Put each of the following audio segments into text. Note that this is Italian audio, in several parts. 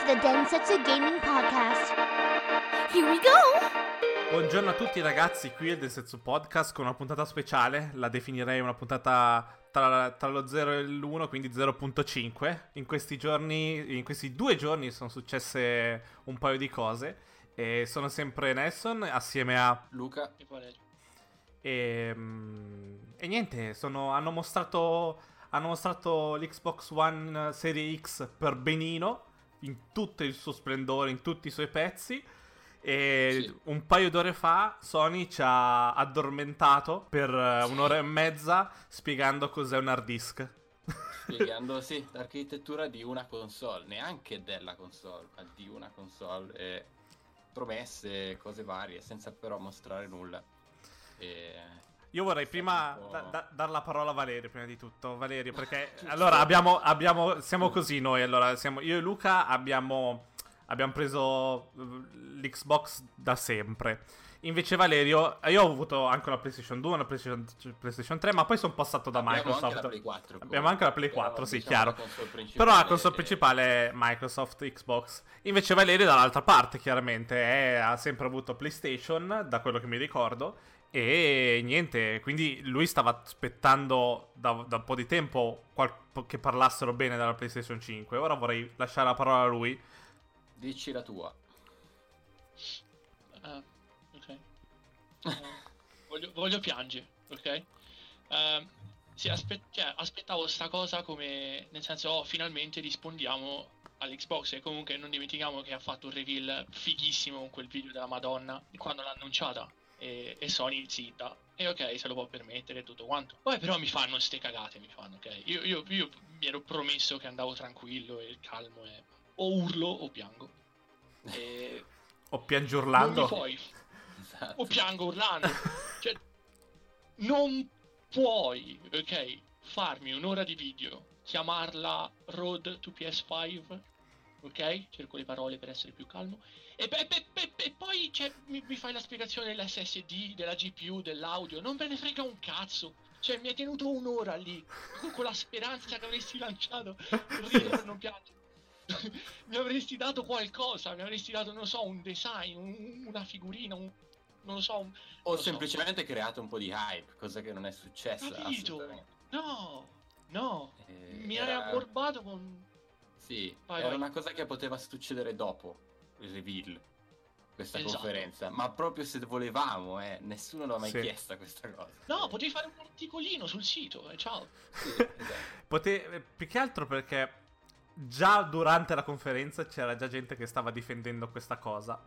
to the Densetsu Gaming Podcast. Here we go! Buongiorno a tutti ragazzi, qui è il Densetsu Podcast con una puntata speciale, la definirei una puntata tra, tra lo 0 e l'1, quindi 0.5. In questi giorni, in questi due giorni sono successe un paio di cose e sono sempre Nelson assieme a Luca e Valerio. E, mm, e niente, sono, hanno, mostrato, hanno mostrato l'Xbox One Serie X per benino, in tutto il suo splendore, in tutti i suoi pezzi. E Sì. un paio d'ore fa Sony ci ha addormentato per eh, Sì. un'ora e mezza spiegando cos'è un hard disk. spiegando sì, l'architettura di una console, neanche della console, ma di una console e promesse, cose varie, senza però mostrare nulla. E... Io vorrei prima da- da- dar la parola a Valerio, prima di tutto. Valerio, perché Giusto. allora abbiamo, abbiamo- siamo così noi, allora siamo, io e Luca abbiamo, abbiamo preso eh, l'Xbox da sempre. Invece Valerio, io ho avuto anche una PlayStation 2, una PlayStation, PlayStation 3, ma poi sono passato da Abbiamo Microsoft. anche la Play 4. poi. Abbiamo anche la Play Però, 4, sì, diciamo, chiaro. Però la console principale è Microsoft, Xbox. Invece Valerio dall'altra parte, chiaramente, è- ha sempre avuto PlayStation, da quello che mi ricordo. E niente, quindi lui stava aspettando da, da un po' di tempo qual- che parlassero bene della PlayStation 5. Ora vorrei lasciare la parola a lui. Dici la tua. Ah, ok. Eh, voglio, voglio piangere, ok? Ehm, sì, aspe- cioè, aspettavo sta cosa come, nel senso, oh, finalmente rispondiamo all'Xbox e comunque non dimentichiamo che ha fatto un reveal fighissimo con quel video della Madonna quando l'ha annunciata e, e Sony zitta. E ok, se lo può permettere e tutto quanto. Poi però mi fanno ste cagate, mi fanno, ok? Io, io- io mi ero promesso che andavo tranquillo e calmo e o urlo o piango. E O piangi non urlando. mi puoi Esatto. o piango urlando. cioè, non puoi, ok, farmi un'ora di video, chiamarla Road to PS5, ok? Cerco le parole per essere più calmo. E, pe- pe- pe- pe- poi cioè, mi, mi fai la spiegazione dell'SSD, della GPU, dell'audio. Non me ne frega un cazzo. Cioè, mi hai tenuto un'ora lì con, la speranza che avresti lanciato per non piangere. mi avresti dato qualcosa, mi avresti dato, non so, un design, un- una figurina, un, non lo so, un, O lo so. semplicemente creato un po' di hype, cosa che non è successa. Capito? No, no, Eh, mi hai era- ammorbato con... Sì, Vai, era vai. una cosa che poteva succedere dopo il reveal, questa Esatto. conferenza. Ma proprio se volevamo, eh, nessuno l'ha mai Sì. chiesta questa cosa. No, Eh, potevi fare un articolino sul sito, e ciao. sì, esatto. Pote- più che altro perché già durante la conferenza c'era già gente che stava difendendo questa cosa.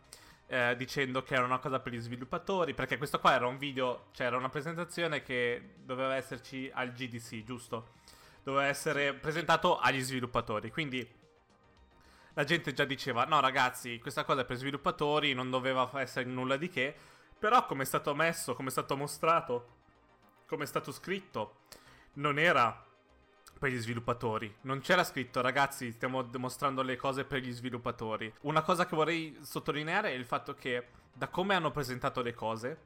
eh, dicendo che era una cosa per gli sviluppatori. Perché questo qua era un video, cioè era una presentazione che doveva esserci al GDC, giusto? Doveva essere presentato agli sviluppatori. Quindi la gente già diceva: No, ragazzi, questa cosa è per sviluppatori, non doveva essere nulla di che. Però, come è stato messo, come è stato mostrato, come è stato scritto, non era per gli sviluppatori. Non c'era scritto, ragazzi, stiamo dimostrando le cose per gli sviluppatori. Una cosa che vorrei sottolineare è il fatto che, da come hanno presentato le cose,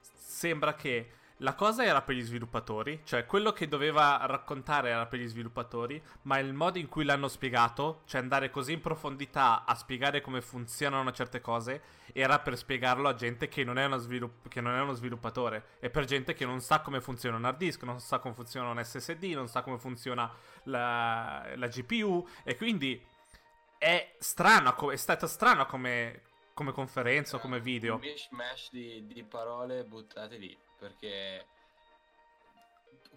sembra che la cosa era per gli sviluppatori, cioè quello che doveva raccontare era per gli sviluppatori, ma il modo in cui l'hanno spiegato, cioè andare così in profondità a spiegare come funzionano certe cose, era per spiegarlo a gente che non è, uno svilupp- che non è uno sviluppatore, e per gente che non sa come funziona un hard disk, non sa come funziona un SSD, non sa come funziona la, la GPU, e quindi è strano, è stato strano come, come conferenza o come video. Un mishmash di, di parole buttate lì, perché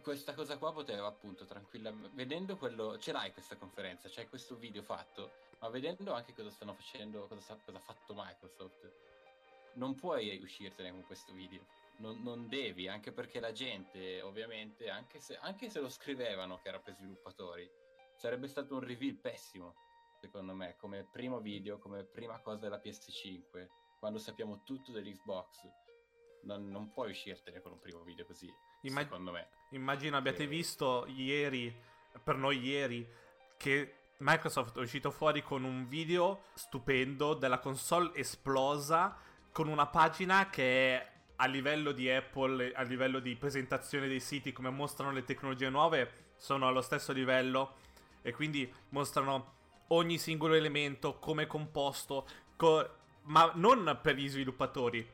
questa cosa qua poteva appunto tranquillamente... Vedendo quello... Ce l'hai questa conferenza, c'hai questo video fatto, ma vedendo anche cosa stanno facendo, cosa, sta- cosa ha fatto Microsoft, non puoi uscirtene con questo video. Non, non devi, anche perché la gente, ovviamente, anche se, anche se lo scrivevano che era per sviluppatori, sarebbe stato un reveal pessimo, secondo me, come primo video, come prima cosa della PS5, quando sappiamo tutto dell'Xbox. Non, non puoi uscirtene con un primo video così, Imma- secondo me. Immagino abbiate Sì. visto ieri, per noi ieri, che Microsoft è uscito fuori con un video stupendo della console esplosa con una pagina che è a livello di Apple, a livello di presentazione dei siti, come mostrano le tecnologie nuove, sono allo stesso livello e quindi mostrano ogni singolo elemento, come è composto, co- ma non per gli sviluppatori,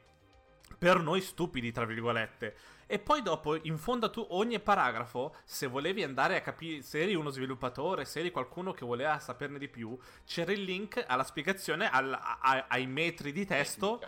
per noi stupidi, tra virgolette. E poi dopo, in fondo a tu, ogni paragrafo, se volevi andare a capire, se eri uno sviluppatore, se eri qualcuno che voleva saperne di più, c'era il link alla spiegazione al- a- ai metri di testo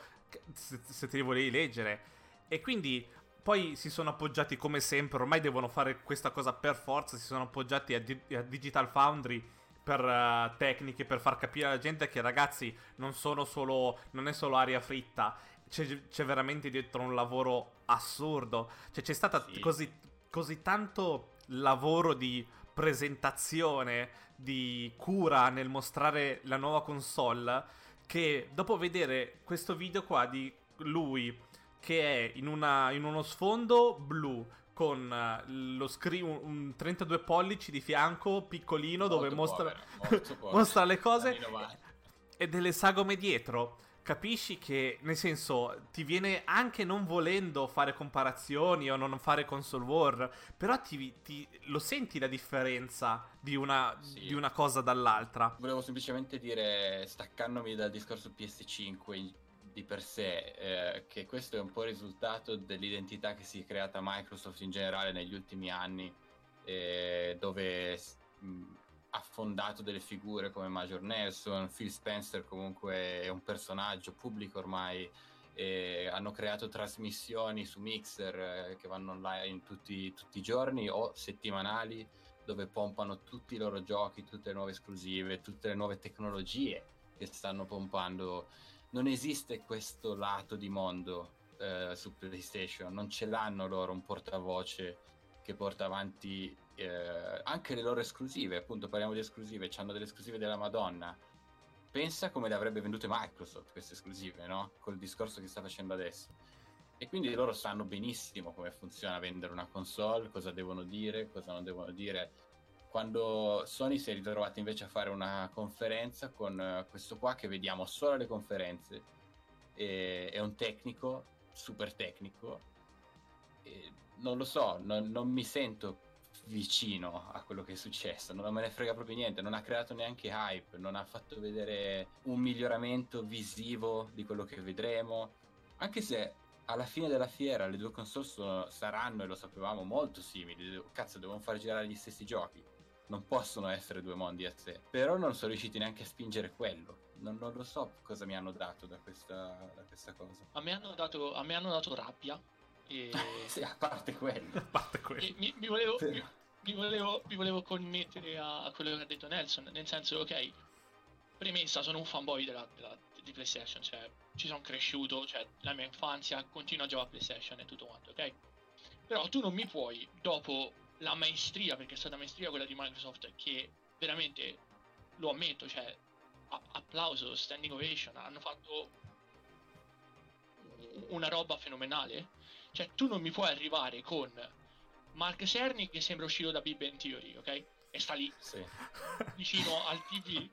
se, se te li volevi leggere. E quindi poi si sono appoggiati come sempre, ormai devono fare questa cosa per forza, si sono appoggiati a, Di- a Digital Foundry per eh, tecniche, per far capire alla gente che ragazzi non sono solo, non è solo aria fritta, c'è, c'è veramente dietro un lavoro assurdo. Cioè c'è stata Sì. così, così tanto lavoro di presentazione, di cura nel mostrare la nuova console, che dopo vedere questo video qua di lui che è in, una- in uno sfondo blu con eh, lo screen un, un 32 pollici di fianco piccolino dove Molto mostra, povero, mostra le cose Anni 90. e delle sagome dietro. Capisci che, nel senso, ti viene anche non volendo fare comparazioni o non fare console war, però ti, ti- lo senti la differenza di una, Sì. di una cosa dall'altra. Volevo semplicemente dire, staccandomi dal discorso PS5 in- di per sé, eh, che questo è un po' il risultato dell'identità che si è creata Microsoft in generale negli ultimi anni, eh, dove mh, ha fondato delle figure come Major Nelson, Phil Spencer comunque è un personaggio pubblico ormai, hanno creato trasmissioni su Mixer eh, che vanno online tutti, tutti i giorni o settimanali dove pompano tutti i loro giochi, tutte le nuove esclusive, tutte le nuove tecnologie che stanno pompando. Non esiste questo lato di mondo eh, su PlayStation, non ce l'hanno loro un portavoce che porta avanti eh, anche le loro esclusive. Appunto, parliamo di esclusive, hanno delle esclusive della Madonna. Pensa come le avrebbe vendute Microsoft queste esclusive, no? Col discorso che sta facendo adesso. E quindi loro sanno benissimo come funziona vendere una console, cosa devono dire, cosa non devono dire. Quando Sony si è ritrovata invece a fare una conferenza con eh, questo qua che vediamo solo alle conferenze, e- è un tecnico, super tecnico, non lo so, non, non mi sento vicino a quello che è successo, non me ne frega proprio niente, non ha creato neanche hype, non ha fatto vedere un miglioramento visivo di quello che vedremo, anche se alla fine della fiera le due console sono- saranno, e lo sapevamo, molto simili, cazzo devono far girare gli stessi giochi, non possono essere due mondi a sé, però non sono riusciti neanche a spingere quello, non, non lo so cosa mi hanno dato da questa, da questa cosa. A me dato, a me hanno dato rabbia. E, Sì, a parte quello. A parte quello. mi, mi volevo, Però- mi, mi volevo, mi volevo connettere a, quello che ha detto Nelson. Nel senso, ok, premessa, sono un fanboy della, della- di PlayStation. Cioè, ci sono cresciuto, cioè, la mia infanzia, continuo a giocare a PlayStation e tutto quanto, ok? Però tu non mi puoi, dopo la maestria, perché è stata maestria quella di Microsoft, che veramente lo ammetto, cioè, a- applauso, standing ovation, hanno fatto una roba fenomenale. Cioè, tu non mi puoi arrivare con Mark Cerny che sembra uscito da Big Bang Theory, ok? E sta lì Sì. vicino al TV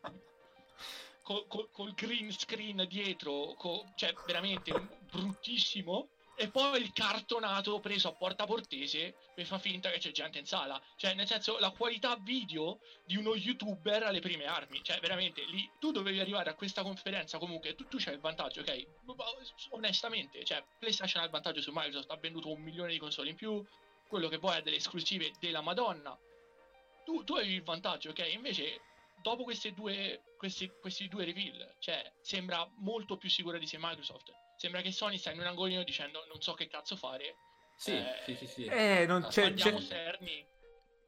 col, col- col green screen dietro, co- cioè veramente bruttissimo. E poi il cartonato preso a porta portese per far finta che c'è gente in sala. Cioè, nel senso, la qualità video di uno youtuber alle prime armi. Cioè, veramente, lì tu dovevi arrivare a questa conferenza. Comunque, tu, tu c'hai il vantaggio, ok? Onestamente, cioè, PlayStation ha il vantaggio su Microsoft, ha venduto un milione di console in più. Quello che poi ha delle esclusive della Madonna. Tu, tu avevi il vantaggio, ok? Invece, dopo queste due, questi, questi due reveal, cioè, sembra molto più sicura di sé Microsoft. Sembra che Sony sta in un angolino dicendo non so che cazzo fare. Sì, Eh, sì, sì, sì. Eh, non c'è, c'è- Cerny.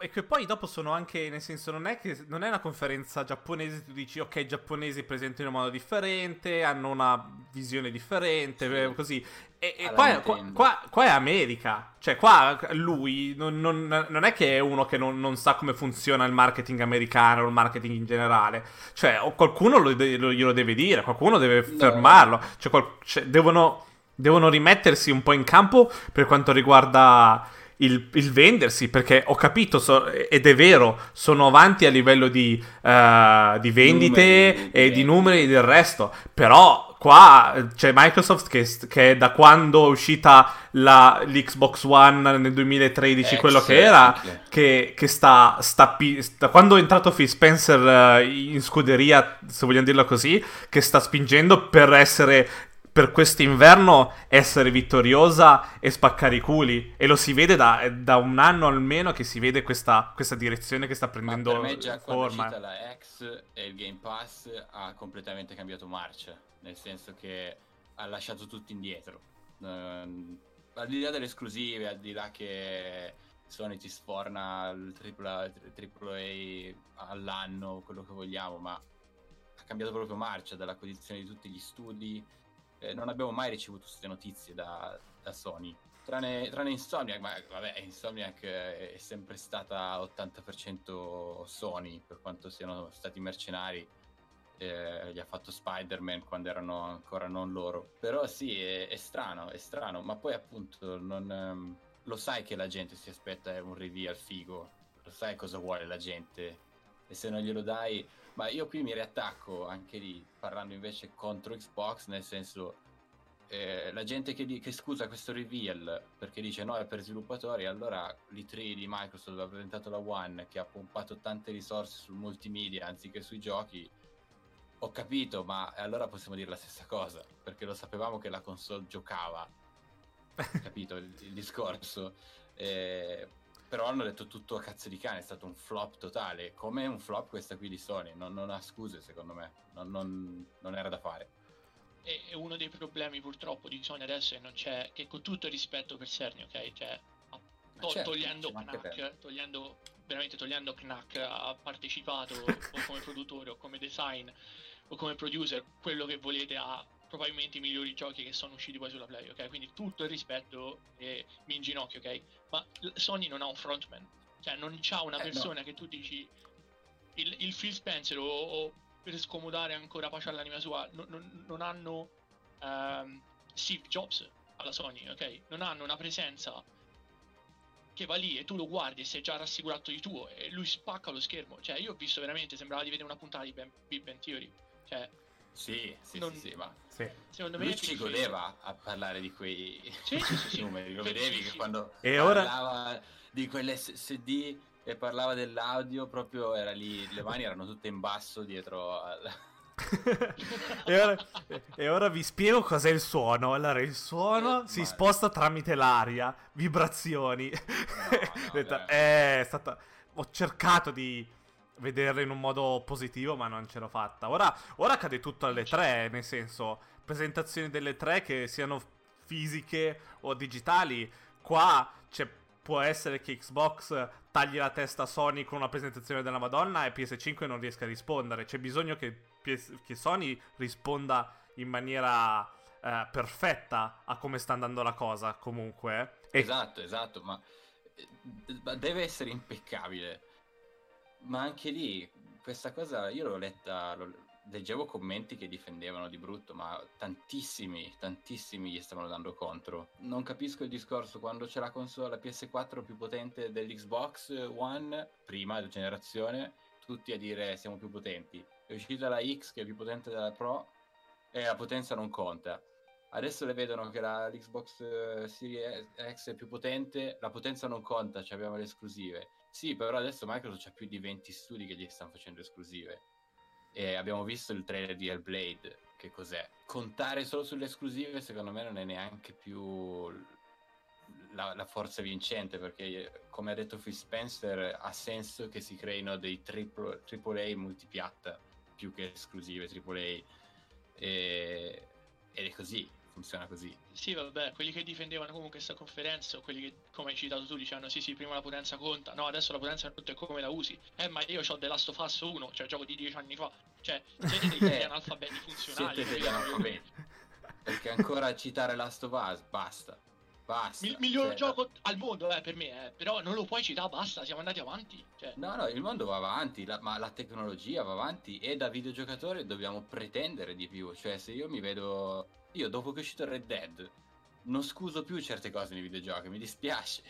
E che poi dopo sono anche, nel senso, non è che non è una conferenza giapponese, tu dici, ok, i giapponesi presentano in un modo differente, hanno una visione differente, Sì. eh, così. E, e Alla qua, qua, qua- qua è America, cioè qua lui non, non- non è che è uno che non, non sa come funziona il marketing americano o il marketing in generale, cioè o qualcuno lo lo- glielo deve dire, qualcuno deve fermarlo, cioè, qual- cioè, devono, devono rimettersi un po' in campo per quanto riguarda il, il vendersi, perché ho capito, so- ed è vero, sono avanti a livello di, eh, di vendite Numeri, e di numeri e del resto, però qua eh, c'è Microsoft che, che da quando è uscita la, l'Xbox One nel 2013, Ex, quello che era, che, che sta, sta da quando è entrato Phil Spencer eh, in scuderia, se vogliamo dirlo così, che sta spingendo per essere per quest'inverno essere vittoriosa e spaccare i culi. E lo si vede da, da un anno almeno che si vede questa, questa direzione che sta prendendo per me già quando è forma. uscita la X e il Game Pass ha completamente cambiato marcia, nel senso che ha lasciato tutti indietro. Ehm, al di là delle esclusive, al di là che Sony ti sforna il AAA, AAA all'anno, quello che vogliamo, ma ha cambiato proprio marcia dall'acquisizione di tutti gli studi. Eh, non abbiamo mai ricevuto queste notizie da, da Sony. Tranne, tranne Insomniac, ma vabbè, Insomniac eh, è sempre stata 80% Sony, per quanto siano stati mercenari. Eh, gli ha fatto Spider-Man quando erano ancora non loro. Però sì, è, è strano, è strano, ma poi appunto non, ehm, lo sai che la gente si aspetta un reveal figo, lo sai cosa vuole la gente. E se non glielo dai... Ma io qui mi riattacco anche lì, parlando invece contro Xbox, nel senso eh, la gente che, di- che scusa questo reveal perché dice no è per sviluppatori allora l'E3 di Microsoft dove ha presentato la One che ha pompato tante risorse sul multimedia anziché sui giochi. Ho capito ma allora possiamo dire la stessa cosa perché lo sapevamo che la console giocava. Capito il, il discorso? Eh, però hanno detto tutto a cazzo di cane è stato un flop totale come un flop questa qui di Sony non, non ha scuse secondo me non- non- non era da fare E uno dei problemi purtroppo di Sony adesso è non c'è, che con tutto il rispetto per Cerny, ok? Cioè, a- to- certo, togliendo. Knack, togliendo, veramente togliendo Knack, ha partecipato o come produttore o come design o come producer, quello che volete ha probabilmente i migliori giochi che sono usciti poi sulla Play, ok? Quindi tutto il rispetto e mi inginocchio, ok? Ma Sony non ha un frontman, cioè non c'ha una Eh, no. persona che tu dici il, il Phil Spencer o, o per scomodare ancora pace all'anima sua non, non- non hanno ehm, Steve Jobs alla Sony, ok? Non hanno una presenza che va lì e tu lo guardi e sei già rassicurato di tuo e lui spacca lo schermo. Cioè, io ho visto veramente, sembrava di vedere una puntata di Big Bang Theory. Cioè, sì sì Non- sì, sì ma Sì. secondo me... lui ci godeva a parlare di quei Sì, sì, sì, sì. numeri, lo vedevi che quando E ora- parlava di quell'SSD e parlava dell'audio, proprio era lì, le mani erano tutte in basso dietro al... e, ora, e ora vi spiego cos'è il suono. Allora, il suono Eh, si ma- sposta tramite l'aria, vibrazioni. Detto, dai. eh, è stata... Ho cercato di vederlo in un modo positivo, ma non ce l'ho fatta. Ora, ora cade tutto alle tre, nel senso, presentazioni delle tre che siano fisiche o digitali. Qua c'è può essere che Xbox tagli la testa a Sony con una presentazione della Madonna e PS5 non riesca a rispondere. C'è bisogno che, che Sony risponda in maniera eh, perfetta a come sta andando la cosa, comunque. Esatto, esatto, ma eh, ma deve essere impeccabile. Ma anche lì, questa cosa, io l'ho letta, lo- leggevo commenti che difendevano di brutto, ma tantissimi, tantissimi gli stavano dando contro. Non capisco il discorso quando c'è la console, la PS4 più potente dell'Xbox One, prima generazione, tutti a dire siamo più potenti. È uscita la X che è più potente della Pro e la potenza non conta. Adesso le vedono che la, l'Xbox eh, Series X è più potente, la potenza non conta, cioè abbiamo le esclusive. Sì, però adesso Microsoft ha più di 20 studi che gli stanno facendo esclusive. E abbiamo visto il trailer di Hellblade, che cos'è? Contare solo sulle esclusive secondo me non è neanche più la, la forza vincente, perché come ha detto Phil Spencer ha senso che si creino dei triple, AAA multipiatta più che esclusive AAA. E, ed è così, funziona così. Sì, vabbè, quelli che difendevano comunque questa conferenza, o quelli che, come hai citato tu, dicevano sì, sì, prima la potenza conta, no, adesso la potenza conta è come la usi. Eh, ma io ho The Last of Us 1, cioè gioco di dieci anni fa. Cioè, siete degli Eh, analfabeti funzionali. Siete degli analfabeti. Perché ancora citare Last of Us, basta. Basta. Mil- miglior Cioè, gioco al mondo, eh, per me, eh. Però non lo puoi citare, basta, siamo andati avanti. Cioè, No, no, il mondo va avanti, la- ma la tecnologia va avanti e da videogiocatore dobbiamo pretendere di più. Cioè, se io mi vedo... Io dopo che è uscito Red Dead non scuso più certe cose nei videogiochi, mi dispiace.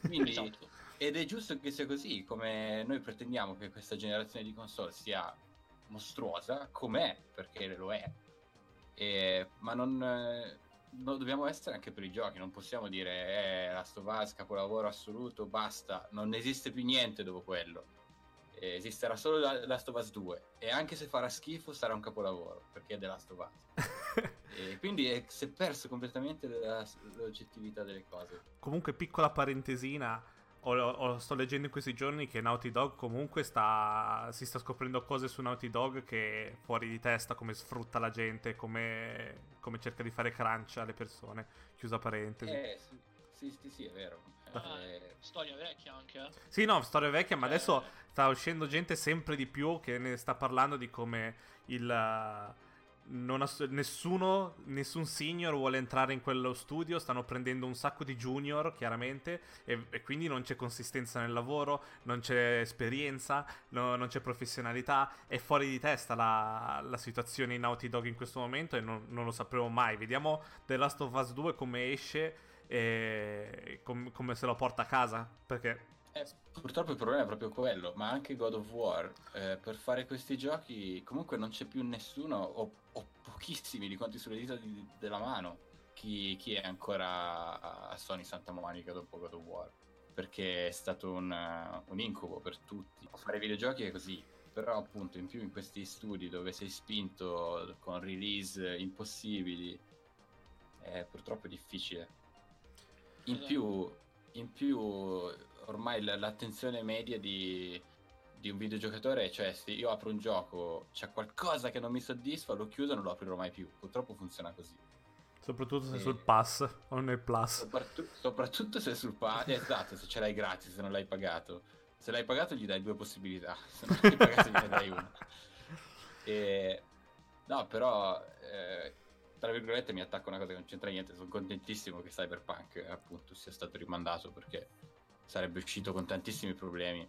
Quindi... esatto. Ed è giusto che sia così, come noi pretendiamo che questa generazione di console sia mostruosa, com'è, perché lo è. E- ma non, eh, no- dobbiamo essere anche per i giochi, non possiamo dire eh, Last of Us, capolavoro assoluto, basta, non esiste più niente dopo quello. Eh, esisterà solo la- Last of Us 2 e anche se farà schifo sarà un capolavoro perché è The Last of Us. e quindi è- si è perso completamente la- l'oggettività delle cose. Comunque, piccola parentesina. Ho, ho- sto leggendo in questi giorni che Naughty Dog comunque sta, si sta scoprendo cose su Naughty Dog che è fuori di testa, come sfrutta la gente, come, come cerca di fare crunch alle persone. Chiusa parentesi. Eh, sì, sì, sì, sì, è vero. Ah, Eh, Storia vecchia anche, eh. Sì, no, storia vecchia, ma Eh, adesso sta uscendo gente sempre di più che ne sta parlando di come il... ass- nessuno, nessun senior vuole entrare in quello studio, stanno prendendo un sacco di junior, chiaramente, e, e quindi non c'è consistenza nel lavoro, non c'è esperienza, no- non c'è professionalità, è fuori di testa la, la situazione in Naughty Dog in questo momento e non, non lo sapremo mai. Vediamo The Last of Us 2 come esce e com- come se lo porta a casa, perché... Purtroppo il problema è proprio quello, ma anche God of War, eh, per fare questi giochi comunque non c'è più nessuno, o, o pochissimi di quanti sulle dita di- della mano, chi, chi è ancora a, Sony Santa Monica dopo God of War, perché è stato un, eh, un incubo per tutti. Fare videogiochi è così, però appunto in più in questi studi dove sei spinto con release impossibili, è purtroppo difficile. In più, in più ormai l'attenzione media di, di un videogiocatore, cioè se io apro un gioco, c'è qualcosa che non mi soddisfa, lo chiudo e non lo aprirò mai più. Purtroppo funziona così. Soprattutto se Sì. sul pass o nel plus. Soprattutto, soprattutto se sul pa- eh, esatto, se ce l'hai gratis, se non l'hai pagato. Se l'hai pagato gli dai due possibilità, se non l'hai pagato gliene dai una. E... No, però, eh, tra virgolette, mi attacco a una cosa che non c'entra niente. Sono contentissimo che Cyberpunk, appunto, sia stato rimandato perché sarebbe uscito con tantissimi problemi.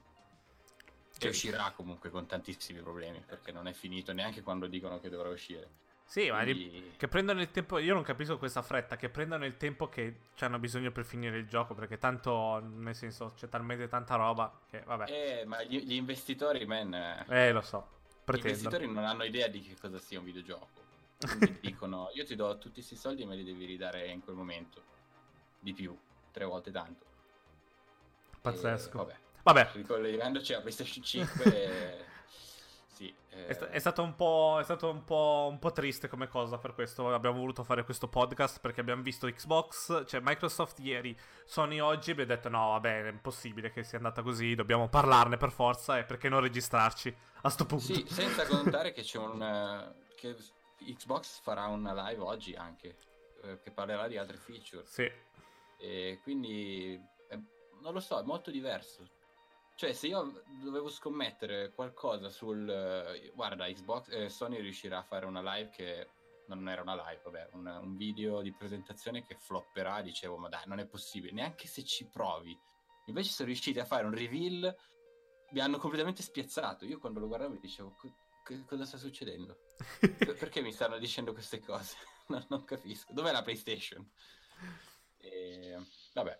Sì. E uscirà comunque con tantissimi problemi perché non è finito neanche quando dicono che dovrà uscire. Sì, ma di- Quindi- che prendano il tempo. Io non capisco questa fretta. Che prendano il tempo che hanno bisogno per finire il gioco. Perché tanto, nel senso, c'è talmente tanta roba che, vabbè. Eh, ma gli, gli investitori, man, eh, lo so. Gli Pretendo. investitori non hanno idea di che cosa sia un videogioco. Quindi dicono: Io ti do tutti questi soldi e me li devi ridare in quel momento. Di più, tre volte tanto. Pazzesco. E, vabbè, Vabbè, ricollegandoci a PlayStation 5, eh, sì. eh, È, sta- è stato, un po', è stato un po', un po' triste come cosa per questo. Abbiamo voluto fare questo podcast perché abbiamo visto Xbox, cioè Microsoft ieri, Sony oggi. Abbiamo detto: no, vabbè, è impossibile che sia andata così. Dobbiamo parlarne per forza. E perché non registrarci a sto punto? Sì, senza contare che c'è un. eh, che Xbox farà una live oggi anche. eh, che parlerà di altre feature. Sì. E quindi non lo so, è molto diverso. Cioè, se io dovevo scommettere qualcosa sul eh, guarda, Xbox eh, Sony riuscirà a fare una live che non era una live, vabbè, un, un video di presentazione che flopperà, dicevo, ma dai, non è possibile, neanche se ci provi. Invece sono riusciti a fare un reveal, mi hanno completamente spiazzato. Io quando lo guardavo mi dicevo, "Co- che- cosa sta succedendo? Per- Perché mi stanno dicendo queste cose? non, non capisco. Dov'è la PlayStation? E, vabbè.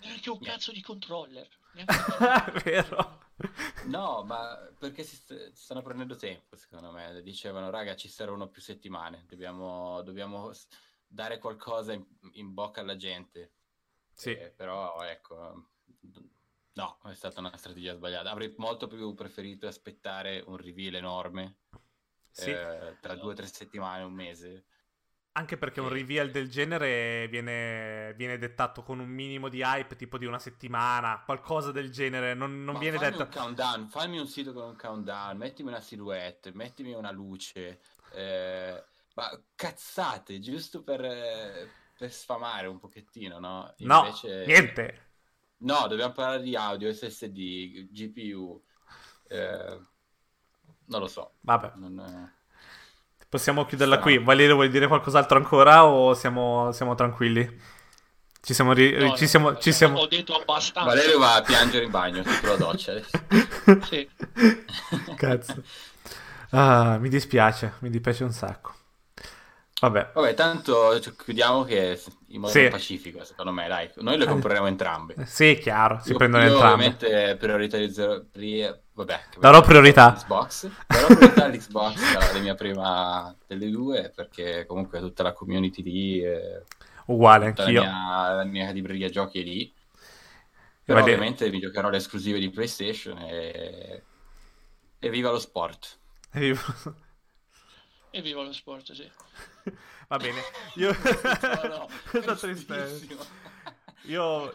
Neanche un cazzo di controller. Vero. No, ma perché si st- stanno prendendo tempo, secondo me. Dicevano, raga, ci servono più settimane, dobbiamo, dobbiamo dare qualcosa in, in bocca alla gente. Sì. Eh, però, ecco, no, è stata una strategia sbagliata. Avrei molto più preferito aspettare un reveal enorme Sì. eh, tra due o tre settimane, un mese. Anche perché un Eh. reveal del genere viene, viene dettato con un minimo di hype, tipo di una settimana, qualcosa del genere. Non, non viene detto. un countdown, fammi un sito con un countdown, mettimi una silhouette, mettimi una luce, eh, ma cazzate, giusto per, eh, per sfamare un pochettino, no? No, Invece- niente. No, dobbiamo parlare di audio, SSD, GPU, eh, non lo so. Vabbè, non- possiamo chiuderla Strano. qui. Valerio, vuoi dire qualcos'altro ancora o siamo, siamo tranquilli? Ci siamo, ri- No, ci siamo, ho- ci siamo... Ho detto abbastanza. Valerio va a piangere in bagno sotto la doccia adesso. Sì. Cazzo. Ah, mi dispiace, mi dispiace un sacco. Vabbè. Vabbè, tanto chiudiamo che in modo Sì. pacifico, secondo me, dai. Noi le compreremo entrambe. Sì, chiaro, si Io- prendono io entrambi. ovviamente prioritarizzerò pri- vabbè, Darò priorità. Xbox. Darò priorità all'Xbox, la mia prima delle due, perché comunque tutta la community lì, eh, Uguale, tutta la anch'io. mia, la mia libreria giochi è lì. Però Vale- ovviamente mi giocherò le esclusive di PlayStation e... e viva lo sport. E viva lo sport, sì. Va bene. Io... No, no, tristezza. Io...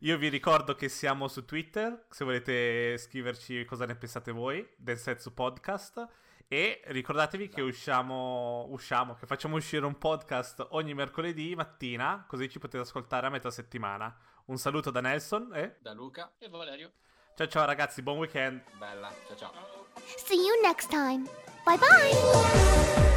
Io vi ricordo che siamo su Twitter, se volete scriverci cosa ne pensate voi del Setsu Podcast. E ricordatevi che usciamo, usciamo, che facciamo uscire un podcast ogni mercoledì mattina, così ci potete ascoltare a metà settimana. Un saluto da Nelson e Da Luca, E Valerio. ciao ciao ragazzi, buon weekend. bella, ciao ciao. See you next time. Bye bye.